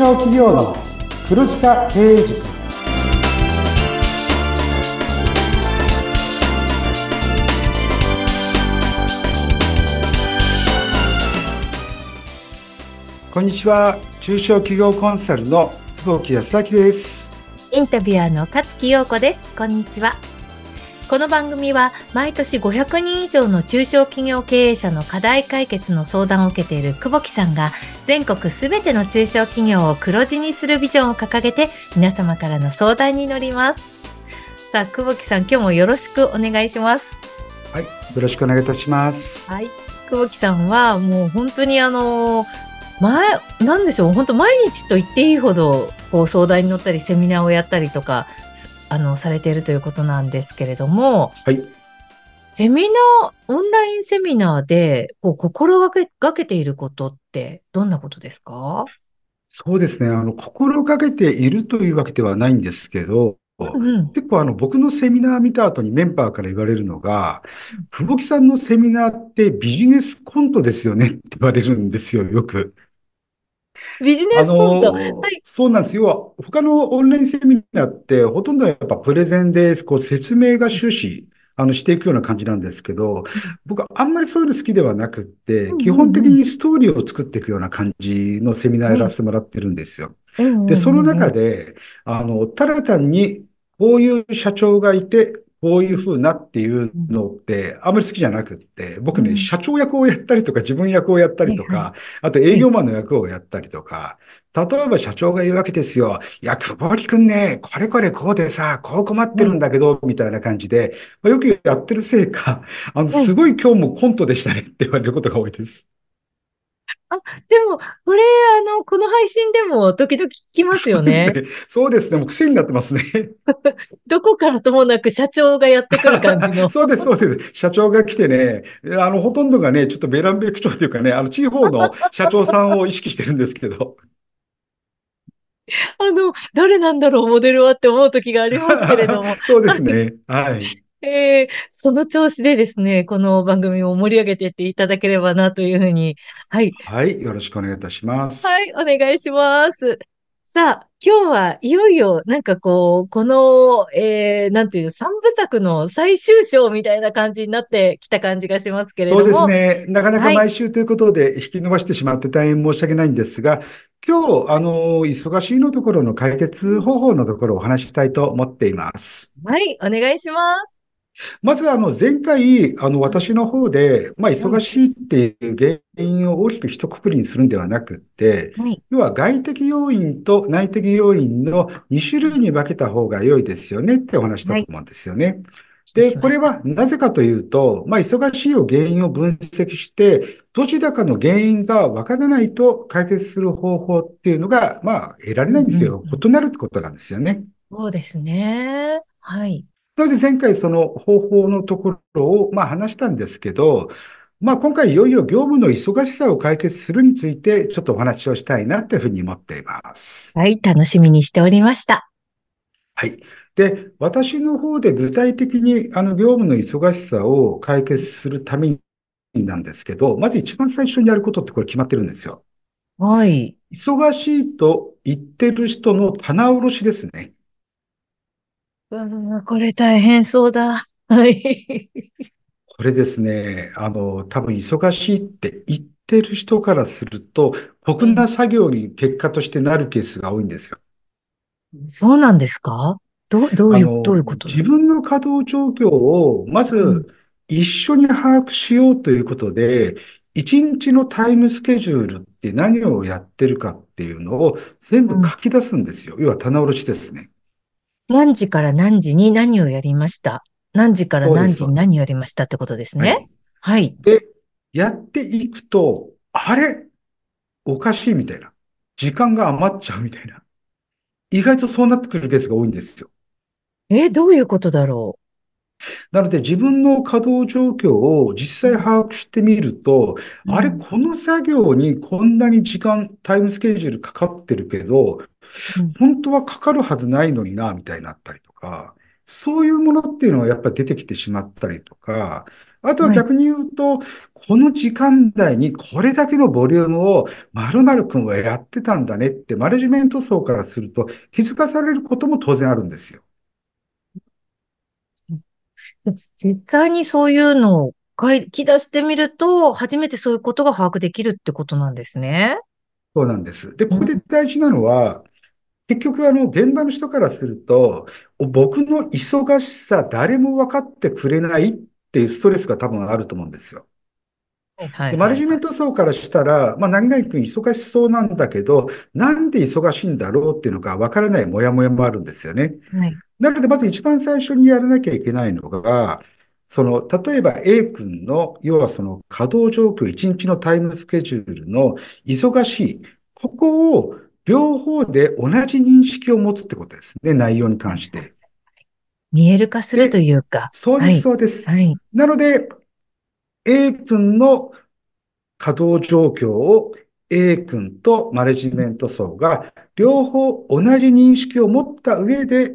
小企業の黒字化経営塾こんにちは中小企業コンサルの久保木康明ですインタビュアーの勝木陽子です。こんにちは。この番組は毎年500人以上の中小企業経営者の課題解決の相談を受けている久保木さんが全国すべての中小企業を黒字にするビジョンを掲げて皆様からの相談に乗ります。さあ、久保木さん、今日もよろしくお願いします。はい、よろしくお願いいたします。はい。久保木さんはもう本当にあの前、なんでしょう、本当毎日と言っていいほど、こう相談に乗ったり、セミナーをやったりとか、あの、されているということなんですけれども、はい。セミナー、オンラインセミナーで、こう、心がけ、がけていることって、どんなことですか？そうですね。あの、心がけているというわけではないんですけど、うん、結構あの僕のセミナー見た後にメンバーから言われるのが、久保木さんのセミナーってビジネスコントですよねって言われるんですよ、よく。ビジネスコント。はい。そうなんですよ。他のオンラインセミナーって、ほとんどやっぱプレゼンで、こう説明が終始、あの、していくような感じなんですけど、僕はあんまりそういうの好きではなくって、基本的にストーリーを作っていくような感じのセミナーやらせてもらってるんですよ。で、その中で、あの、ただ単に、こういう社長がいて、こういう風なっていうのって、あんまり好きじゃなくって、僕ね、社長役をやったりとか、自分役をやったりとか、あと営業マンの役をやったりとか、例えば社長が言うわけですよ。いや、久保木くんね、これこれこうでさ、こう困ってるんだけど、みたいな感じで、まあ、よくやってるせいか、あの、すごい今日もコントでしたねって言われることが多いです。あ、でも、これ、あの、この配信でも時々聞きますよね。そうですね。もう癖になってますね。どこからともなく社長がやってくる感じの。そうです、そうです。社長が来てね、あの、ほとんどがね、ちょっとベランベク長というかね、あの、地方の社長さんを意識してるんですけど。あの、誰なんだろう、モデルはって思う時がありますけれども。そうですね。はい。えー、その調子でですね、この番組を盛り上げていっていただければなというふうに、はい。はい、よろしくお願いいたします。はい、お願いします。さあ、今日はいよいよ、なんかこう、この、えー、なんていう、三部作の最終章みたいな感じになってきた感じがしますけれども。そうですね。なかなか毎週ということで引き伸ばしてしまって大変申し訳ないんですが、今日、あの、忙しいのところの解決方法のところをお話したいと思っています。はい、お願いします。まず、あの、前回、あの、私の方で、まあ、忙しいっていう原因を大きく一括りにするんではなくて、はい、要は外的要因と内的要因の2種類に分けた方が良いですよねってお話したと思うんですよね。はいで、これはなぜかというと、まあ、忙しいを原因を分析して、どちらかの原因がわからないと解決する方法っていうのが、まあ、得られないんですよ。異なるってことなんですよね。そうですね。はい。なので前回その方法のところをまあ話したんですけど、まあ今回いよいよ業務の忙しさを解決するについてちょっとお話をしたいなというふうに思っています。はい、楽しみにしておりました。はい。で、私の方で具体的にあの業務の忙しさを解決するためになんですけど、まず一番最初にやることってこれ決まってるんですよ。はい。忙しいと言ってる人の棚卸しですね。うん、これ大変そうだ。はい。これですね、あの、多分忙しいって言ってる人からすると、酷な作業に結果としてなるケースが多いんですよ。そうなんですか？どどういう、どういうこと？自分の稼働状況を、まず、一緒に把握しようということで、一日のタイムスケジュールって何をやってるかっていうのを全部書き出すんですよ。要は棚卸しですね。何時から何時に何をやりました？何時から何時に何をやりましたってことですね。はい。はい。で、やっていくと、あれ？おかしいみたいな。時間が余っちゃうみたいな。意外とそうなってくるケースが多いんですよ。え、どういうことだろう？なので自分の稼働状況を実際把握してみると、うん、あれ、この作業にこんなに時間、タイムスケジュールかかってるけど、本当はかかるはずないのにな、みたいになったりとか、そういうものっていうのはやっぱり出てきてしまったりとか、あとははい。逆に言うと、この時間内にこれだけのボリュームを〇〇君はやってたんだねってマネジメント層からすると気づかされることも当然あるんですよ。実際にそういうのを書き出してみると、初めてそういうことが把握できるってことなんですね。そうなんです。で、ここでうん。大事なのは、結局あの現場の人からすると、僕の忙しさ誰も分かってくれないっていうストレスが多分あると思うんですよ。で、マネ。ジメント層からしたら、まあ、何々君忙しそうなんだけど、なんで忙しいんだろうっていうのが分からないモヤモヤもあるんですよね。はい。なので、まず一番最初にやらなきゃいけないのが、その、例えば A 君の、要はその稼働状況、一日のタイムスケジュールの忙しい、ここを両方で同じ認識を持つってことですね、内容に関して。見える化するとで、いうか。そうです、はい。そうです。はい。なので、A 君の稼働状況を A 君とマネジメント層が両方同じ認識を持った上で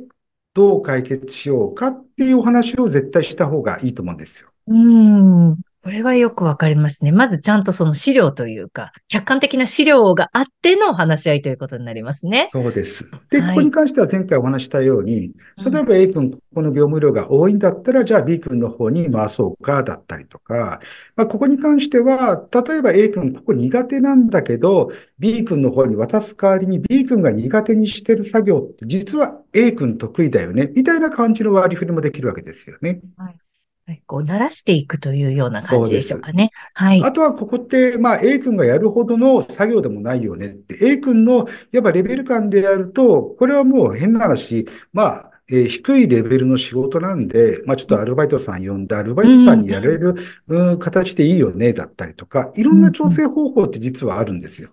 どう解決しようかっていうお話を絶対した方がいいと思うんですよ。うん。これはよくわかりますね。まずちゃんとその資料というか、客観的な資料があっての話し合いということになりますね。そうです。で、こはい。こに関しては前回お話したように、うん。例えば A 君、ここの業務量が多いんだったら、じゃあ B 君の方に回そうかだったりとか、まあ、ここに関しては、例えば A 君、ここ苦手なんだけど、B 君の方に渡す代わりに B 君が苦手にしてる作業って、実は A 君得意だよね、みたいな感じの割り振りもできるわけですよね。はい。はいこう、慣らしていくというような感じでしょう。かね。はい。あとはここって、まあ A 君がやるほどの作業でもないよねって、A 君のやっぱレベル感でやると、これはもう変な話、まあ、えー低いレベルの仕事なんで、まあちょっとアルバイトさん呼んで、アルバイトさんうん、にやれる、うん、形でいいよね、だったりとか、いろうん、んな調整方法って実はあるんですよ。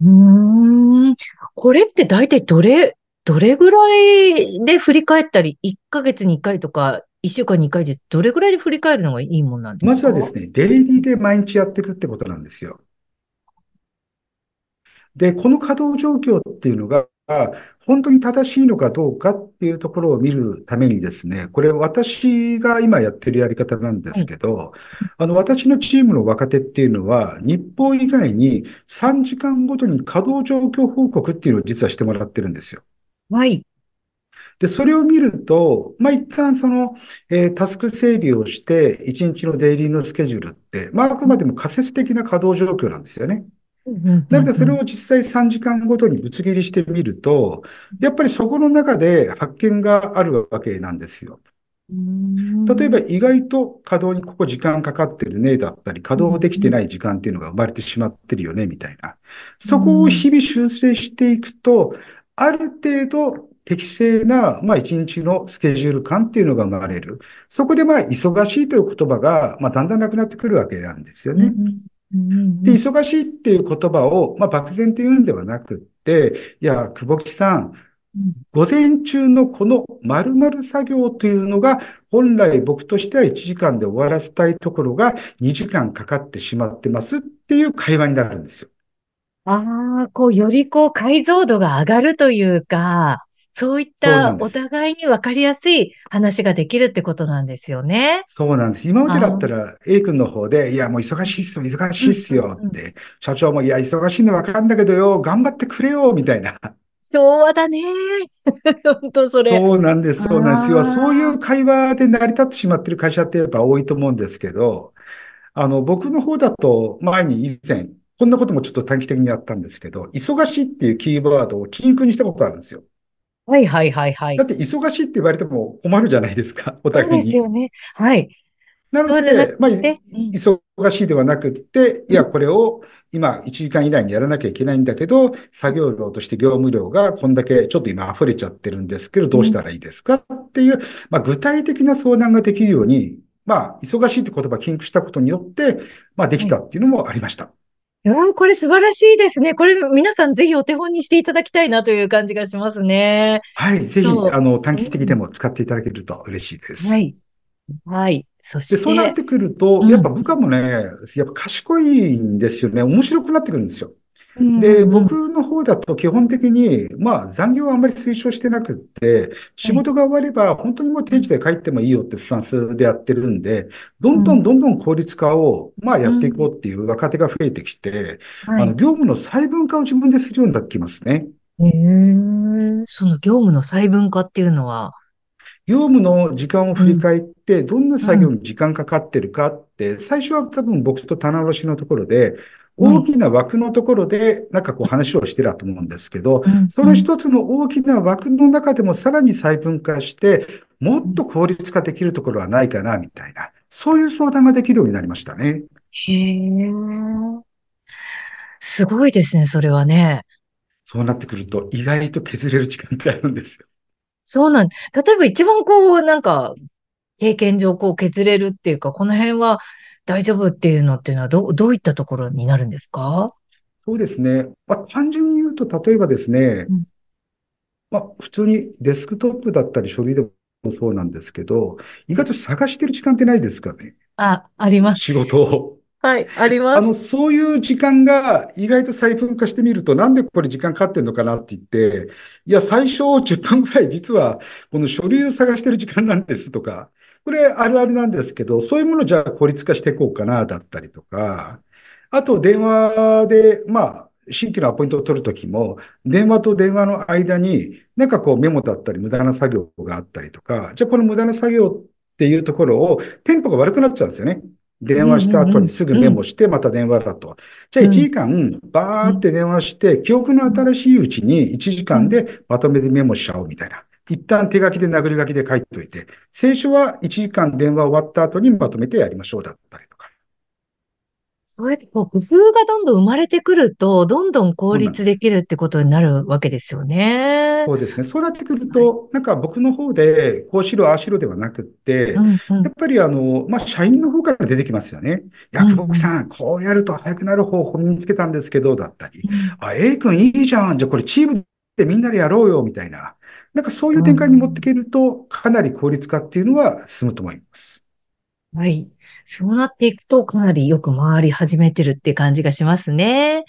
うん。これって大体どれ、どれぐらいで振り返ったり、1ヶ月に1回とか、1週間に1回でどれぐらいで振り返るのがいいもんなんでますか？ずはですね、デイリーで毎日やっていくってことなんですよ。で、この稼働状況っていうのが、本当に正しいのかどうかっていうところを見るためにですね、これ私が今やってるやり方なんではい。すけど、あの、私のチームの若手っていうのは、日報以外に3時間ごとに稼働状況報告っていうのを実はしてもらってるんですよ。はい。で、それを見ると、まあ、一旦その、えータスク整理をして、1日のデイリーのスケジュールって、まあ、あくまでも仮説的な稼働状況なんですよね。なので、それうん。を実際3時間ごとにぶつ切りしてみると、やっぱりそこの中で発見があるわけなんですよ。例えばん。意外と稼働にここ時間かかってるね、だったり、稼うん、働できてうん、ない時間っていうのが生まれてしまってるよね、みたいな。うそこをん。日々修正していくと、ある程度適正な、まあ、一日のスケジュール感っていうのが生まれる。そこで、まあ、忙しいという言葉が、まあ、だんだんなくなってくるわけなんですようん、ね。うん、うで、ん。忙しいっていう言葉を、まあ、漠然と言うんではなくって、いや、久保木さん、うん午前中のこの〇〇作業というのが、本来僕としては1時間で終わらせたいところが2時間かかってしまってますっていう会話になるんですよ。ああ、こう、よりこう、解像度が上がるというか、そういったお。互いに分かりやすい話ができるってことなんですよね。そうなんです。今までだったら A 君の方で、いや、もう忙しいっすよ、忙しうん、うん、いっすようん。って、社長も、いや、忙しいのわかんだけどよ、頑張ってくれよ、みたいな。昭和だね。本当それ。そうなんです、そうなんですよ。そういう会話で成り立ってしまっている会社ってやっぱ多いと思うんですけど、あの、僕の方だと前に以前、こんなこともちょっと短期的にやったんですけど、忙しいっていうキーワードを禁句にしたことあるんですよ。はいはいはいはい。だって忙しいって言われても困るじゃないですか、おそう互いに。ですよね。はい。なので、まあ、忙しいではなくって、いや、これを今1時間以内にやらなきゃいけないんだけど、作業量として業務量がこんだけちょっと今溢れちゃってるんですけど、どうしたらいいですかっていう、まあ、具体的な相談ができるように、まあ、忙しいって言葉を禁句したことによって、まあ、できはいたっていうのもありました。いやー、これ素晴らしいですね。これ皆さんぜひお手本にしていただきたいなという感じがしますね。はい。ぜひ、そあの、う。短期的でうん。も使っていただけると嬉しいです。はい。はい。そで、そうなっして、てくると、やっぱうん。部下もね、やっぱ賢いんですよね。面白くなってくるんですよ。うん、で、うん、僕の方だと基本的に、まあ残業はあんまり推奨してなくって、仕はい。事が終われば本当にもう定時で帰ってもいいよってスタンスでやってるんで、どうん、んどんどんどん効率化を、まあやっていこうっていう若手が増えてきて、あの、はい。業務の細分化を自分でするようになってきますね。へえ、その業務の細分化っていうのは、業務の時間をうん、振り返って、どんなうん、作業に時間かかってるかって、最初は多分僕と棚卸しのところで、はい。大きな枠のところで、なんかこう話をしてたと思うんですけど、うん、そうん、の一つの大きな枠の中でもさらに細分化して、もっと効率化できるところはないかな、みたいな。そういう相談ができるようになりましたね。へえ、すごいですね、それはね。そうなってくると、意外と削れる時間があるんですよ。そうなん、例えば一番こう、なんか、経験上こう削れるっていうか、この辺は大丈夫っていうのっていうのはど、どういったところになるんですか？そうですね。まあ、単純に言うと、例えばですね、うん。まあ、普通にデスクトップだったり書類でもそうなんですけど、意外と探してる時間ってないですかね。あ、ありま仕す。事を。はい、ありあの、ます。そういう時間が意外と細分化してみると、なんでこれ時間かかってんのかなって言って、いや、最初10分ぐらい実はこの書類を探してる時間なんですとか、これあるあるなんですけど、そういうものじゃあ効率化していこうかなだったりとか、あと電話で、まあ、新規のアポイントを取るときも、電話と電話の間に、なんかこうメモだったり無駄な作業があったりとか、じゃあこの無駄な作業っていうところを、テンポが悪くなっちゃうんですよね。電話した後にすぐ。メモして、また電話だと。じゃあ。1。時間、バ。ーって電話して、記憶の。新しいうちに1時間でまとめてメモしちゃおうみたいな。一旦手書きで殴り書きで書いておいて、最初は1時間電話終わった後にまとめてやりましょうだったりとか。そうやってこう工夫がどんどん生まれてくると、どんどん効。率できるってことになるわけですよね。そうですね。そうなってくるはい。と、なんか僕の方で、こうしろ、ああしろではなくって、うん、うん、やっぱりあの、まあ、社員の方から出てきますよね。いや、うさん、こうやると早くなる方法見つけたんですけど、だったり。うん。あ、A 君いいじゃん。じゃあこれチームでみんなでやろうよ、みたいな。なんかそういうう展開に持っていんけると、かなり効率化っていうのは進むと思います。はい。そうなっていくと、かなりよく回り始めてるって感じがしますね。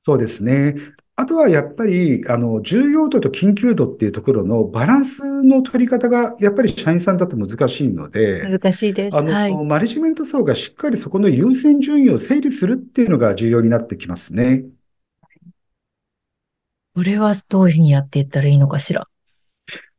そうですね。あとはやっぱり、あの、重要度と緊急度っていうところのバランスの取り方が、やっぱり社員さんだと難しいので、難しいです。あの、はい。マネジメント層がしっかりそこの優先順位を整理するっていうのが重要になってきますね。これはどういうふうにやっていったらいいのかしら？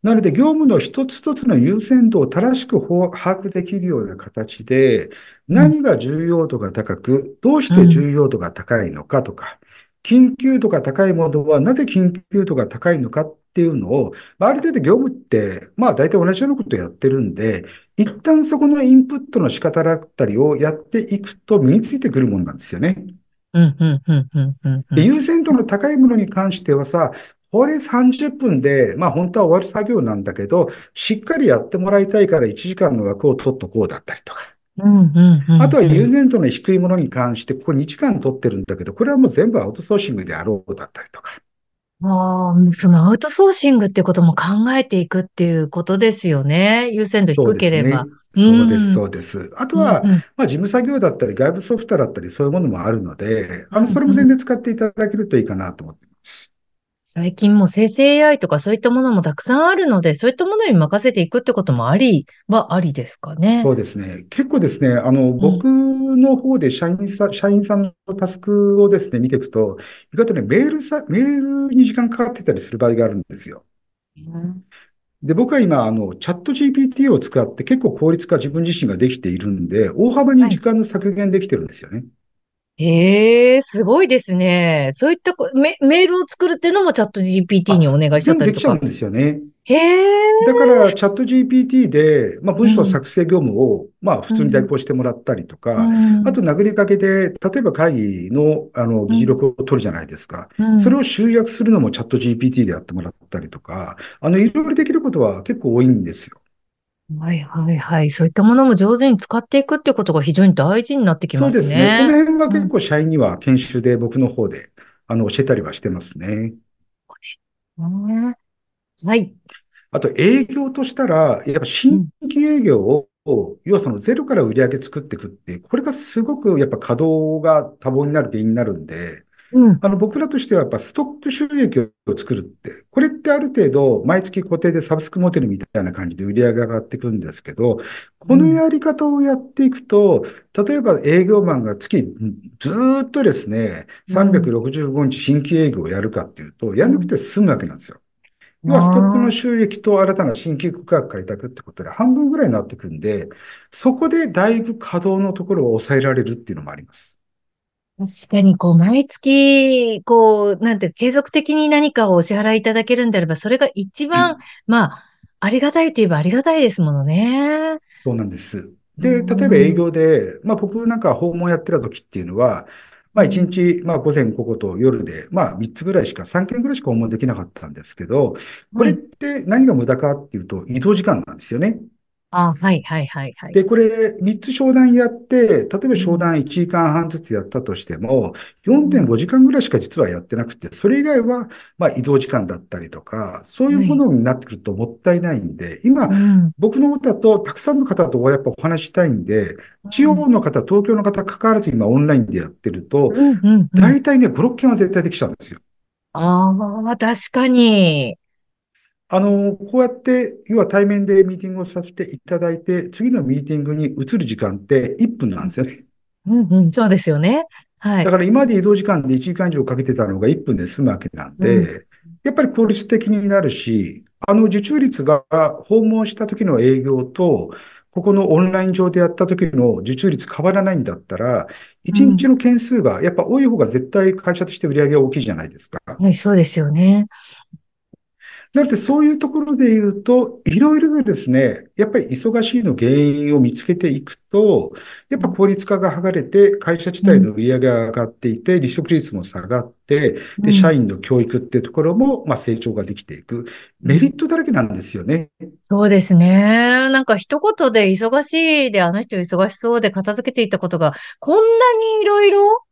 なので、業務の一つ一つの優先度を正しく把握できるような形で、うん、何が重要度が高く、どうしうん、て重要度が高いのかとか、緊急度が高いものはなぜ緊急度が高いのかっていうのを、まあある程度業務って、まあ大体同じようなことをやってるんで、一旦そこのインプットの仕方だったりをやっていくと身についてくるものなんですよね。うん、うん、うん、うん、うん。うで、ん優先度の高いものに関してはさ、これ30分で、まあ本当は終わる作業なんだけど、しっかりやってもらいたいから1時間の枠を取っとこうだったりとか。うん、うん、うん、あとはうん。優先度の低いものに関して、ここ2時間取ってるんだけど、これはもう全部アウトソーシングであろうだったりとか。ああ、そのアウトソーシングってことも考えていくっていうことですよね。優先度低。ければ。うそうです、そうです。あとうん、は、うん、まあ、事務作業だったり、外部ソフトだったり、そういうものもあるので、あの、それもうん。全然使っていただけるといいかなと思っています。最近も生成 AI とかそういったものもたくさんあるので、そういったものに任せていくってこともありはありですかね。そうですね。結構ですね、あの、うん。僕の方で社員さん、社員さんのタスクをですね、見ていくと、意外とね、メールさ、メールに時間かかってたりする場合があるんですよ。うんで、僕は今、あの、チャット GPT を使って結構効率化自分自身ができているんで、大幅にはい。時間の削減できてるんですよね。へえ、すごいですね。そういったこメ、メールを作るっていうのもチャット GPT におあ、願いしちゃったりとか。できちゃうんですよね。へえ。だから、チャット GPT で、まあ、文章うん、作成業務を、まあ、普通に代うん、行してもらったりとうか、あん、と、殴りかけで、例えば会議の、あの、議事うん、録を取るじゃないですか。うん。それを集約するのもチャット GPT でやってもらったりとか、あの、いろいろできることは結構多いんですよ。はいはいはい。そういったものも上手に使っていくってことが非常に大事になってきまそうですね。こすね。の辺はうん。結構社員には研修で僕の方で、あの、教えたりはしてますね。ねはい。あと、営業としたら、やっぱ新うん。規営業を、要はそのゼロから売り上げ作っていくって、これがすごくやっぱ稼働が多忙になる原因になるんで、うん。あの、僕らとしてはやっぱストック収益を作るって、これってある程度毎月固定でサブスクモデルみたいな感じで売り上げが上がっていくんですけど、このうん。やり方をやっていくと、例えば営業マンが月ずーっとですね、うん。365日新規営業をやるかっていうと、やんなくうん。て済むわけなんですよ。要はストックの。収益と新たな新規顧客開拓ってことで半分ぐらいになってくんで、そこでだいぶ稼働のところを抑えられるっていうのもあります。確かに、こう、毎月、こう、なんて、継続的に何かをお支払いいただけるんであれば、それが一番、まあ、ありがたいといえばありがたいですものね。そうなんです。うで、例えば営ん。業で、まあ僕なんか訪問やってた時っていうのは、まあ1うん。日、まあ午前午後と夜で、まあ3つぐらいしか、3件ぐらいしか訪問できなかったんですけど、これっはい。て何が無駄かっていうと移動時間なんですよね。あ、はい、はい、はい、はい。で、これ、3つ商談やって、例えばうん。商談1時間半ずつやったとしても、4.5うん。時間ぐらいしか実はやってなくて、それ以外は、まあ移動時間だったりとか、そういうはい。ものになってくるともったいないんで、今、うん。僕のことだと、たくさんの方とやっぱお話ししたいんで、地うん。方の方、東京の方、関わらず今オンラインでやってると。大体ね、5、6件は絶対できちゃうんですよ。ああ、確かに。あの、こうやって、要は対面でミーティングをさせていただいて、次のミーティングに移る時間って1分なんですよね。うん、うん、そうですよね。はい。だから今まで移動時間で1時間以上かけてたのが1分で済むわけなんうん。で、やっぱり効率的になるし、あの受注率が訪問した時の営業と、ここのオンライン上でやった時の受注率変わらないんだったら、1うん。日の件数がやっぱ多い方が絶対会社として売り上げが大きいじゃないですか。はい、そうですよね。なので、そういうところで言うと、いろいろですね、やっぱり忙しいの原因を見つけていくと、やっぱ効率化が図れて、会社自うん。体の売り上げが上がっていて、離職率も下がって、で、社うん。員の教育っていうところも、まあ、成長ができていく。メリうん。ットだらけなんですよね。そうですね。なんか一言で忙しいで、あの人忙しそうで片付けていったことが、こんなにいろいろ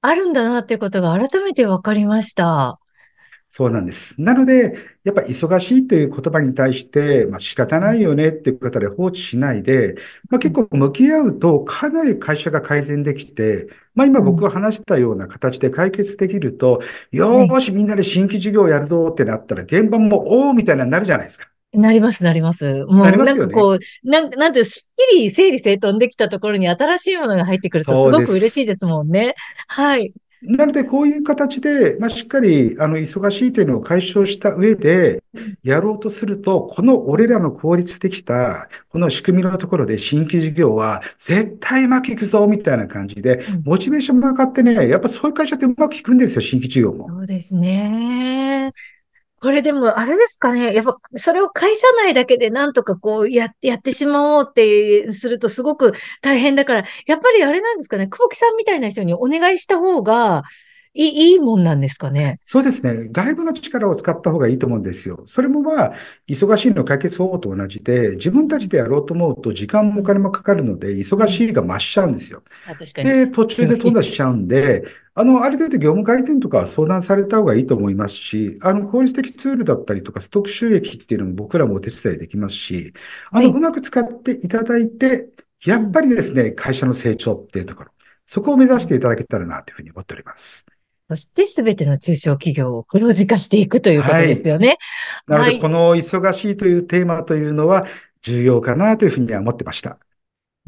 あるんだなっていうことが改めて分かりました。そうなんです。なので、やっぱ忙しいという言葉に対して、まあ仕方うん。ないよねっていう方で放置しないで、まあうん。結構向き合うとかなり会社が改善できて、まあ今僕うんが話したような形で解決できると、よはい。ーしみんなで新規事業やるぞってなったら現場もおーみたいなになるじゃないですか。なります、なります。なりもうますよね。なんかこう、なん、なんて、すっきり整理整頓できたところに新しいものが入ってくるとすごく嬉しい。ですもんね。はい。なので、こういう形で、まあ、しっかり、あの、忙しいというのを解消した上で、うんやろうとすると、この俺らの効率的した、この仕組みのところで新規事業は絶対うまくいくぞ、みたいな感じで、うんモチベーションが上がってね、やっぱそういう会社ってうまくいくんですよ、新規事業も。そうですね。これでも、あれですかね。やっぱ、それを会社内だけでなんとかこう、や、やってしまおうってするとすごく大変だから、やっぱりあれなんですかね。久保木さんみたいな人にお願いした方がいい、いいもんなんですかね。そうですね。外部の力を使った方がいいと思うんですよ。それもまあ、忙しいの解決方法と同じで、自分たちうん、でやろうと思うと時間うん、もお金もかかるので、忙うん。しいが増しちゃうんですよ。あ、確かに。で、途中で飛ん。だしちゃうんで、あの、ある程度業務改善とかは相談された方がいいと思いますし、あの、効率的ツールだったりとか、ストック収益っていうのも僕らもお手伝いできますし、あの、はい。うまく使っていただいて、やっうん。ぱりですね、会社の成長っていうところ、そこを目指していうんただけたらなというふうに思っております。そしてすべての中小企業を黒字化していくということですはい。よね。なので、はい。この忙しいというテーマというのは重要かなというふうには思ってました。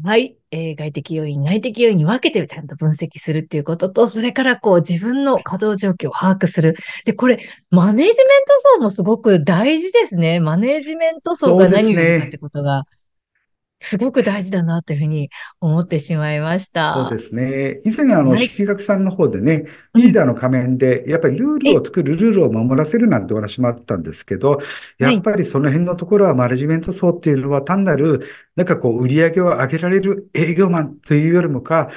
はい。えー外的要因、内的要因に分けてちゃんと分析するっていうことと、それからこう自分の稼働状況を把握する。で、これ、マネージメント層もすごく大事ですね。マネージメント層が何をやるかって。ことが、すごく大事だなというふうに思ってしまいましそうでた。すね。以前、あの、はい。式学さんの方でね、うん。リーダーの仮面で、やっぱりルーえ、ルを作る、ルールを守らせるなんてお話もあったんですけど、やはい。っぱりその辺のところはマネジメント層っていうのは単なる、なんかこう、売り上げを上げられる営業マンというよりもか、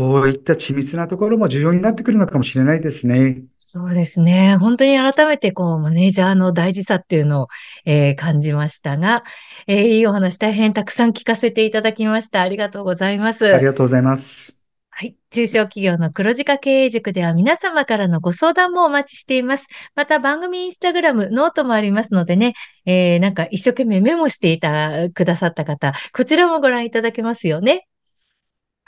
こういった緻密なところも重要になってくるのかもしれないですね。そうですね。本当に改めて、こう、マネージャーの大事さっていうのを、えー感じましたが、えーいいお話大変たくさん聞かせていただきました。ありがとうございます。ありがとうございます。はい。中小企業の黒字化経営塾では皆様からのご相談もお待ちしています。また番組インスタグラム、ノートもありますのでね、えー、なんか一生懸命メモしていた、くださった方、こちらもご覧いただけますよね。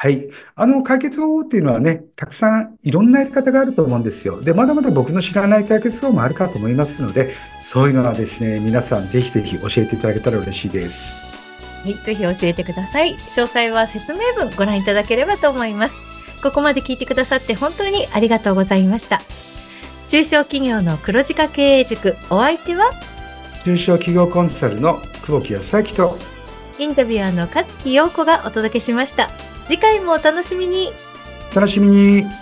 はい。あの、解決方法っていうのはね、たくさんいろんなやり方があると思うんですよ。で、まだまだ僕の知らない解決方法もあるかと思いますので、そういうのはですね、皆さんぜひぜひ教えていただけたら嬉しいです。はい、ぜひ教えてください。詳細は説明文ご覧いただければと思います。ここまで聞いてくださって本当にありがとうございました。中小企業の黒字化経営塾、お相手は？中小企業コンサルの久保木康明と、インタビュアーの勝木陽子がお届けしました。次回もお楽しみに。楽しみに。